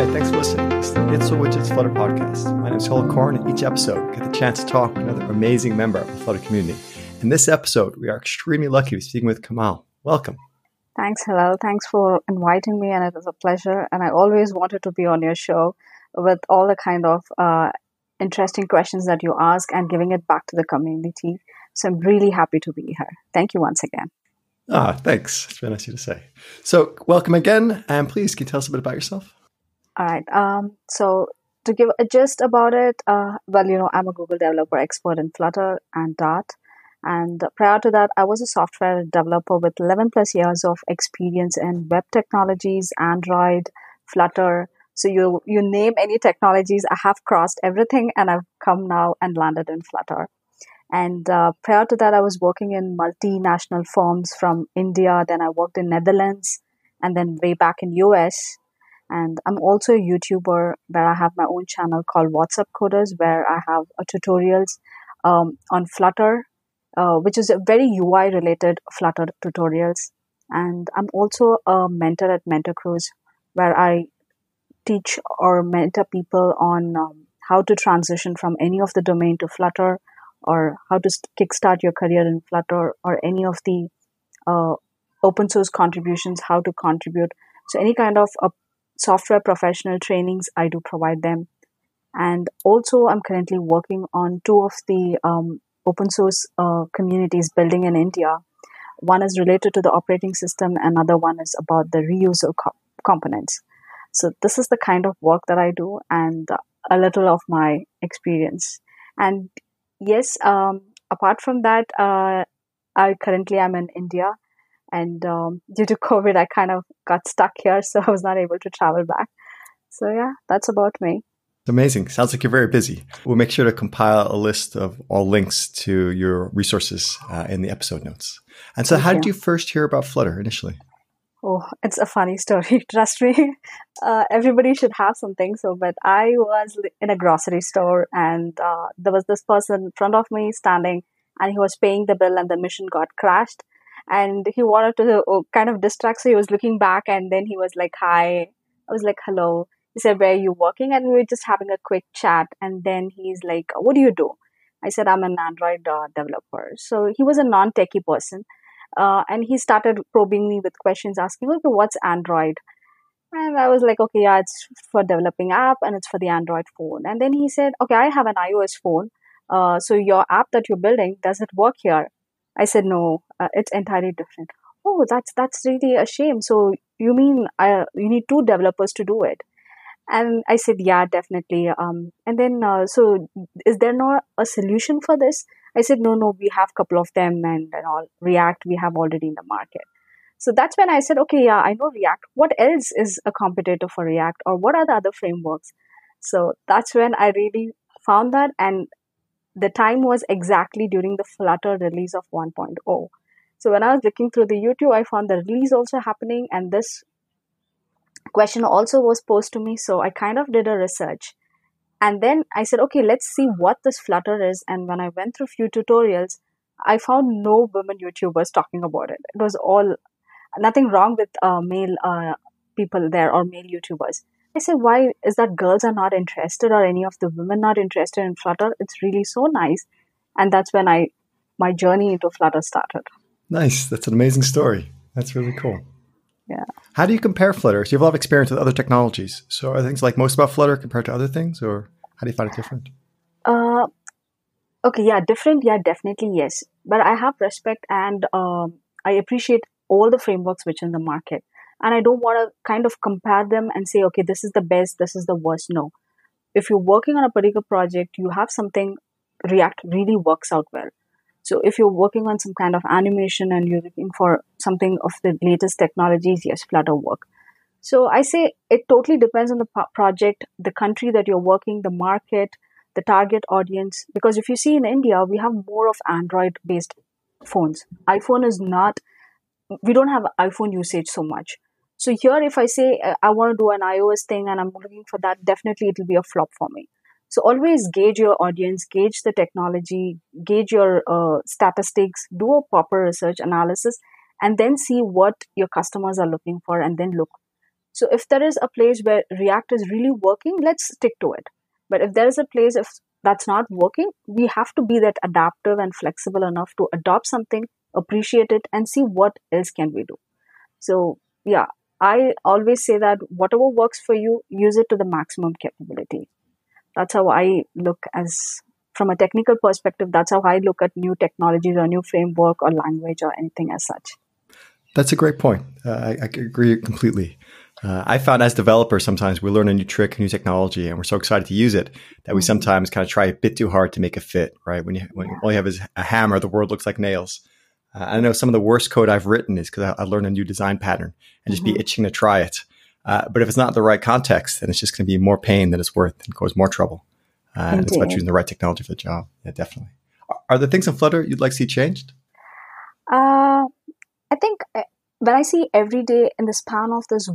Hi, thanks for listening. It's the It's All Widgets Flutter podcast. My name is Hillel Coren, and each episode we get the chance to talk with another amazing member of the Flutter community. In this episode, we are extremely lucky to be speaking with Kamal. Welcome. Thanks, Hillel. Thanks for inviting me, and it is a pleasure. And I always wanted to be on your show with all the kind of uh, interesting questions that you ask and giving it back to the community. So I'm really happy to be here. Thank you once again. Ah, thanks. It's very nice of you to say. So, welcome again, and please, can you tell us a bit about yourself? All right. Um, so, to give a gist about it, uh, well, you know, I'm a Google developer expert in Flutter and Dart. And prior to that, I was a software developer with 11 plus years of experience in web technologies, Android, Flutter. So you you name any technologies, I have crossed everything, and I've come now and landed in Flutter. And uh, prior to that, I was working in multinational firms from India. Then I worked in Netherlands, and then way back in US. And I'm also a YouTuber where I have my own channel called WhatsApp Coders, where I have uh, tutorials um, on Flutter, uh, which is a very UI related Flutter tutorials. And I'm also a mentor at MentorCruise, where I teach or mentor people on um, how to transition from any of the domain to Flutter or how to kickstart your career in Flutter or any of the uh, open source contributions, how to contribute. So, any kind of uh, software professional trainings, I do provide them. And also, I'm currently working on two of the um, open source uh, communities building in India. One is related to the operating system, another one is about the reuse of co- components. So, this is the kind of work that I do and a little of my experience. And yes, um, apart from that, uh, I currently am in India, and um, due to COVID, I kind of got stuck here, so I was not able to travel back. So yeah, that's about me. Amazing. Sounds like you're very busy. We'll make sure to compile a list of all links to your resources uh, in the episode notes. And so, Thank how you. did you first hear about Flutter initially? Oh, it's a funny story. Trust me. Uh, everybody should have something. So, but I was in a grocery store and uh, there was this person in front of me standing and he was paying the bill and the machine got crashed. And he wanted to uh, kind of distract. So he was looking back and then he was like, hi. I was like, hello. He said, where are you working? And we were just having a quick chat. And then he's like, what do you do? I said, I'm an Android uh, developer. So he was a non techie person. Uh, and he started probing me with questions, asking, okay, what's Android? And I was like, okay, yeah, it's for developing app and it's for the Android phone. And then he said, okay, I have an iOS phone. Uh, so your app that you're building, does it work here? I said, no, uh, it's entirely different. Oh, that's that's really a shame. So you mean uh, you need two developers to do it? And I said, yeah, definitely. Um, and then, uh, so is there not a solution for this? I said, no, no, we have a couple of them and, and all React we have already in the market. So that's when I said, okay, yeah, I know React. What else is a competitor for React or what are the other frameworks? So that's when I really found that. And the time was exactly during the Flutter release of 1.0. So when I was looking through the YouTube, I found the release also happening and this question also was posed to me. So I kind of did a research and then I said, okay, let's see what this Flutter is. And when I went through few tutorials, I found no women YouTubers talking about it. It was all nothing wrong with uh, male uh, people there or male YouTubers. I say, why is that girls are not interested or any of the women not interested in Flutter? It's really so nice. And that's when I my journey into Flutter started. Nice. That's an amazing story. That's really cool. Yeah. How do you compare Flutter? So you have a lot of experience with other technologies. So are things like most about Flutter compared to other things, or how do you find it different? Uh, okay, yeah, different. Yeah, definitely yes. But I have respect and um, I appreciate all the frameworks which in the market, and I don't want to kind of compare them and say, okay, this is the best, this is the worst. No, if you're working on a particular project, you have something React really works out well. So if you're working on some kind of animation and you're looking for something of the latest technologies, yes, Flutter work. So I say it totally depends on the project, the country that you're working, the market, the target audience. Because if you see in India, we have more of Android based phones. iPhone is not, we don't have iPhone usage so much. So here, if I say uh, I want to do an iOS thing and I'm looking for that, definitely it will be a flop for me. So always gauge your audience, gauge the technology, gauge your uh, statistics, do a proper research analysis, and then see what your customers are looking for, and then look So if there is a place where React is really working, let's stick to it. But if there is a place if that's not working, we have to be that adaptive and flexible enough to adopt something, appreciate it, and see what else can we do. So yeah, I always say that whatever works for you, use it to the maximum capability. That's how I look as from a technical perspective. That's how I look at new technologies or new framework or language or anything as such. That's a great point. Uh, I, I agree completely. Uh, I found as developers, sometimes we learn a new trick, a new technology, and we're so excited to use it that we mm-hmm. sometimes kind of try a bit too hard to make it fit, right? When you, when you have is a hammer, the world looks like nails. Uh, I know some of the worst code I've written is because I, I, learned a new design pattern and just mm-hmm. be itching to try it. Uh, but if it's not the right context, then it's just going to be more pain than it's worth and cause more trouble. Uh, it's about choosing the right technology for the job. Yeah, definitely. Are, are there things in Flutter you'd like to see changed? Uh, I think uh, when I see every day in the span of this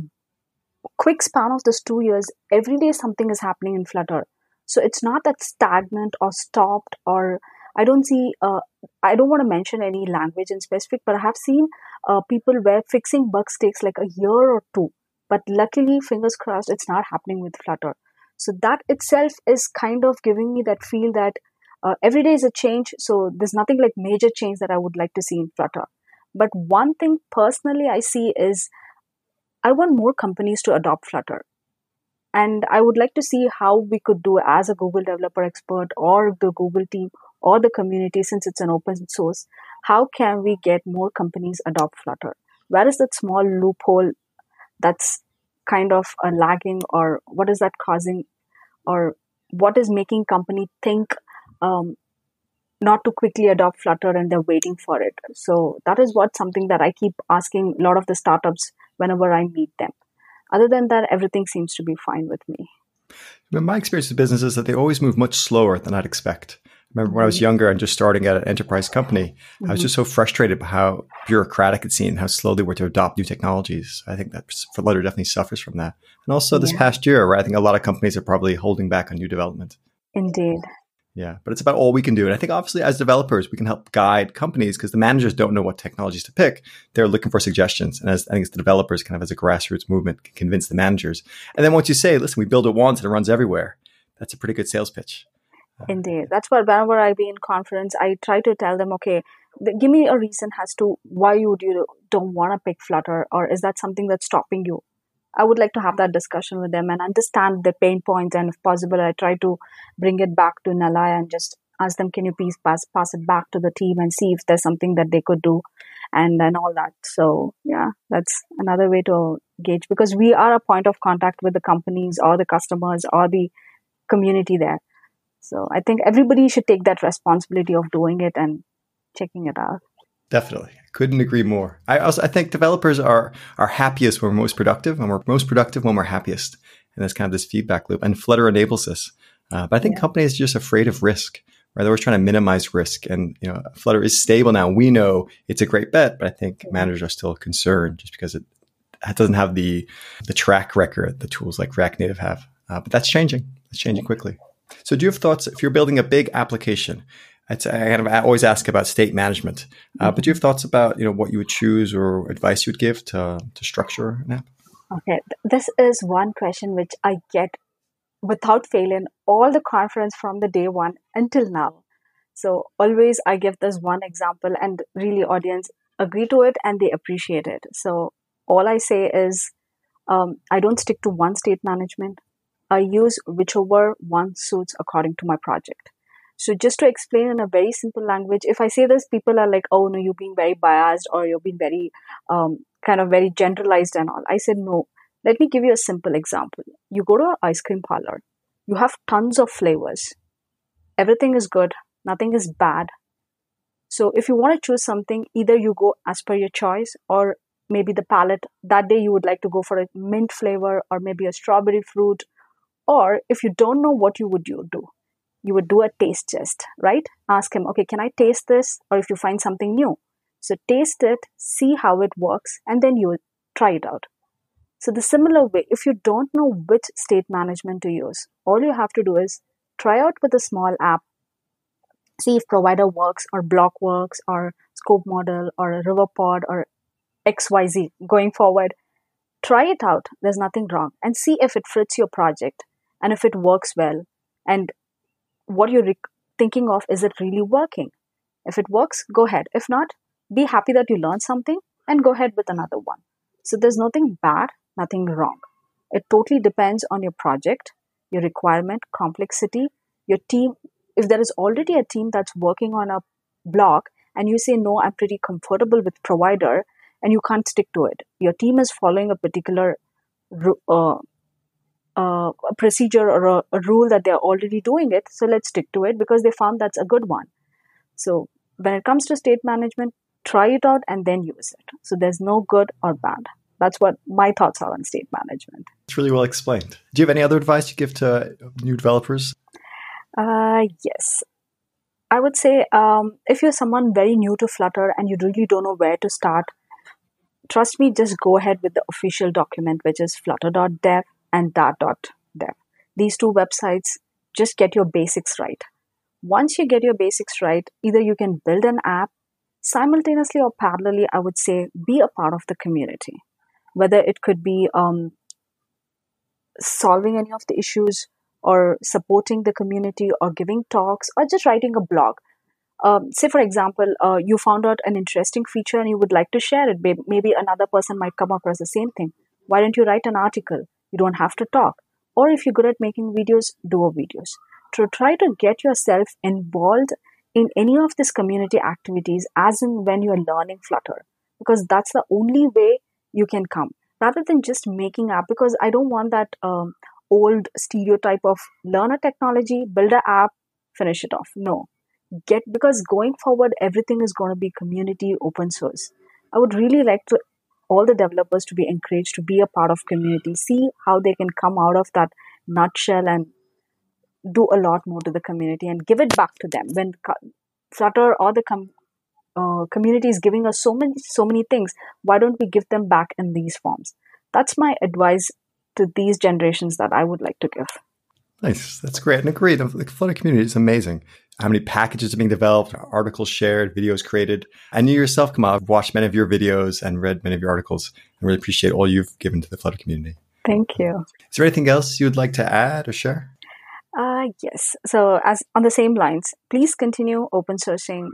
quick span of this two years, every day something is happening in Flutter. So it's not that stagnant or stopped or I don't see, uh, I don't want to mention any language in specific, but I have seen uh, people where fixing bugs takes like a year or two. But luckily, fingers crossed, it's not happening with Flutter. So that itself is kind of giving me that feel that uh, every day is a change. So there's nothing like major change that I would like to see in Flutter. But one thing personally I see is I want more companies to adopt Flutter. And I would like to see how we could do as a Google developer expert or the Google team or the community, since it's an open source, how can we get more companies adopt Flutter? Where is that small loophole that's kind of a lagging or what is that causing or what is making company think um, not to quickly adopt flutter and they're waiting for it? So that is what something that i keep asking a lot of the startups whenever i meet them. Other than that everything seems to be fine with me. My experience with business is that they always move much slower than i'd expect remember when I was younger and just starting at an enterprise company, mm-hmm. I was mm-hmm. just so frustrated by how bureaucratic it seemed, how slow they were to adopt new technologies. I think that Flutter definitely suffers from that. And also this yeah. past year, where I think a lot of companies are probably holding back on new development. Indeed. Yeah, but it's about all we can do. And I think obviously as developers, we can help guide companies because the managers don't know what technologies to pick. They're looking for suggestions. And as I think it's the developers kind of as a grassroots movement can convince the managers. And then once you say, listen, we build it once and it runs everywhere, that's a pretty good sales pitch. Indeed. That's what whenever I be in conference, I try to tell them, okay, give me a reason as to why you do, don't want to pick Flutter, or is that something that's stopping you? I would like to have that discussion with them and understand the pain points. And if possible, I try to bring it back to Nilay and just ask them, can you please pass, pass it back to the team and see if there's something that they could do and, and all that. So yeah, that's another way to gauge because we are a point of contact with the companies or the customers or the community there. So I think everybody should take that responsibility of doing it and checking it out. Definitely. Couldn't agree more. I also I think developers are are happiest when we're most productive and we're most productive when we're happiest. And that's kind of this feedback loop. And Flutter enables this. Uh, but I think yeah. companies are just afraid of risk. Right? They're always trying to minimize risk. And you know, Flutter is stable now. We know it's a great bet, but I think managers are still concerned just because it, it doesn't have the the track record the tools like React Native have. Uh, but that's changing. It's changing quickly. So, do you have thoughts if you're building a big application? I kind of always ask about state management, uh, but do you have thoughts about you know what you would choose or advice you would give to to structure an app? Okay, this is one question which I get without failing all the conference from the day one until now. So always I give this one example, and really audience agree to it and they appreciate it. So all I say is um, I don't stick to one state management. I use whichever one suits according to my project. So just to explain in a very simple language, if I say this, people are like, "Oh no, you're being very biased, or you're being very um, kind of very generalized and all." I said, "No. Let me give you a simple example. You go to an ice cream parlor. You have tons of flavors. Everything is good. Nothing is bad. So if you want to choose something, either you go as per your choice, or maybe the palette that day you would like to go for a mint flavor, or maybe a strawberry fruit, or if you don't know what you would you do, you would do a taste test, right? Ask him, okay, can I taste this? Or if you find something new. So taste it, see how it works, and then you try it out. So the similar way, if you don't know which state management to use, all you have to do is try out with a small app. See if provider works or BLoC works or scope model or a river pod or XYZ going forward try it out. There's nothing wrong. And see if it fits your project and if it works well. And what you're re- thinking of, is it really working? If it works, go ahead. If not, be happy that you learned something and go ahead with another one. So there's nothing bad, nothing wrong. It totally depends on your project, your requirement, complexity, your team. If there is already a team that's working on a BLoC and you say, no, I'm pretty comfortable with provider and you can't stick to it. Your team is following a particular uh, uh, a procedure or a, a rule that they're already doing it. So let's stick to it because they found that's a good one. So when it comes to state management, try it out and then use it. So there's no good or bad. That's what my thoughts are on state management. It's really well explained. Do you have any other advice you give to new developers? Uh, yes. I would say um, if you're someone very new to Flutter and you really don't know where to start, trust me, just go ahead with the official document, which is flutter.dev and dart.dev. These two websites, just get your basics right. Once you get your basics right, either you can build an app simultaneously or parallelly, I would say be a part of the community. Whether it could be um, solving any of the issues or supporting the community or giving talks or just writing a blog. Um, say, for example, uh, you found out an interesting feature and you would like to share it. Maybe another person might come across the same thing. Why don't you write an article? You don't have to talk. Or if you're good at making videos, do a videos. To try to get yourself involved in any of these community activities as in when you're learning Flutter, because that's the only way you can come. Rather than just making app, because I don't want that um, old stereotype of learn a technology, build an app, finish it off. No. Get because going forward everything is going to be community open source. I would really like to all the developers to be encouraged to be a part of community, see how they can come out of that nutshell and do a lot more to the community and give it back to them. When Flutter or the com- uh, community is giving us so many so many things, why don't we give them back in these forms? That's my advice to these generations that I would like to give. Nice. That's great. And agreed. The Flutter community is amazing. How many packages are being developed, articles shared, videos created. And you yourself, Kamal, have watched many of your videos and read many of your articles and really appreciate all you've given to the Flutter community. Thank you. Is there anything else you would like to add or share? Uh, yes. So, as on the same lines, please continue open sourcing.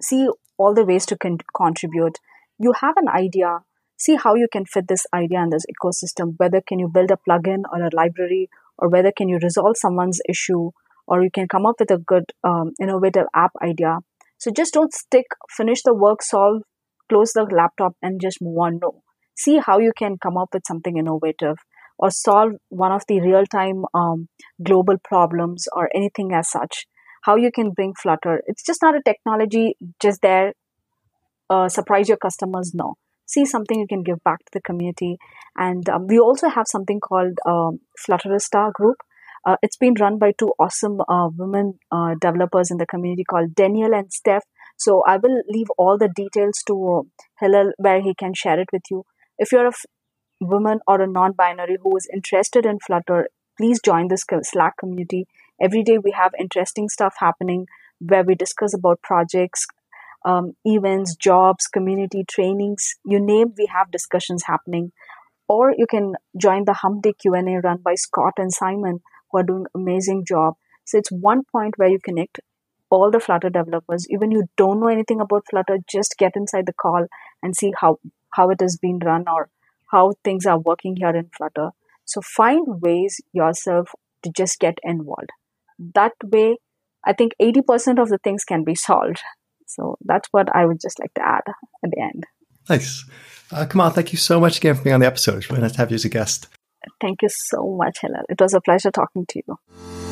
See all the ways to con- contribute. You have an idea. See how you can fit this idea in this ecosystem. Whether can you build a plugin or a library or whether can you resolve someone's issue or you can come up with a good um, innovative app idea. So just don't stick finish the work solve close the laptop and just move on. No. See how you can come up with something innovative or solve one of the real time um, global problems or anything as such. How you can bring flutter. It's just not a technology just there uh, surprise your customers. No. See something you can give back to the community. And um, we also have something called um, Flutterista Group. Uh, it's been run by two awesome uh, women uh, developers in the community called Daniel and Steph. So I will leave all the details to uh, Hillel where he can share it with you. If you're a f- woman or a non-binary who is interested in Flutter, please join this Slack community. Every day we have interesting stuff happening where we discuss about projects, um, events, jobs, community trainings, you name, we have discussions happening. Or you can join the Hump Day Q&A run by Scott and Simon, who are doing amazing job. So it's one point where you connect all the Flutter developers. Even you don't know anything about Flutter, just get inside the call and see how, how it has been run or how things are working here in Flutter. So find ways yourself to just get involved. That way, I think 80% of the things can be solved. So that's what I would just like to add at the end. Nice. Uh, Kamal, thank you so much again for being on the episode. It's really nice to have you as a guest. Thank you so much, Hillel. It was a pleasure talking to you.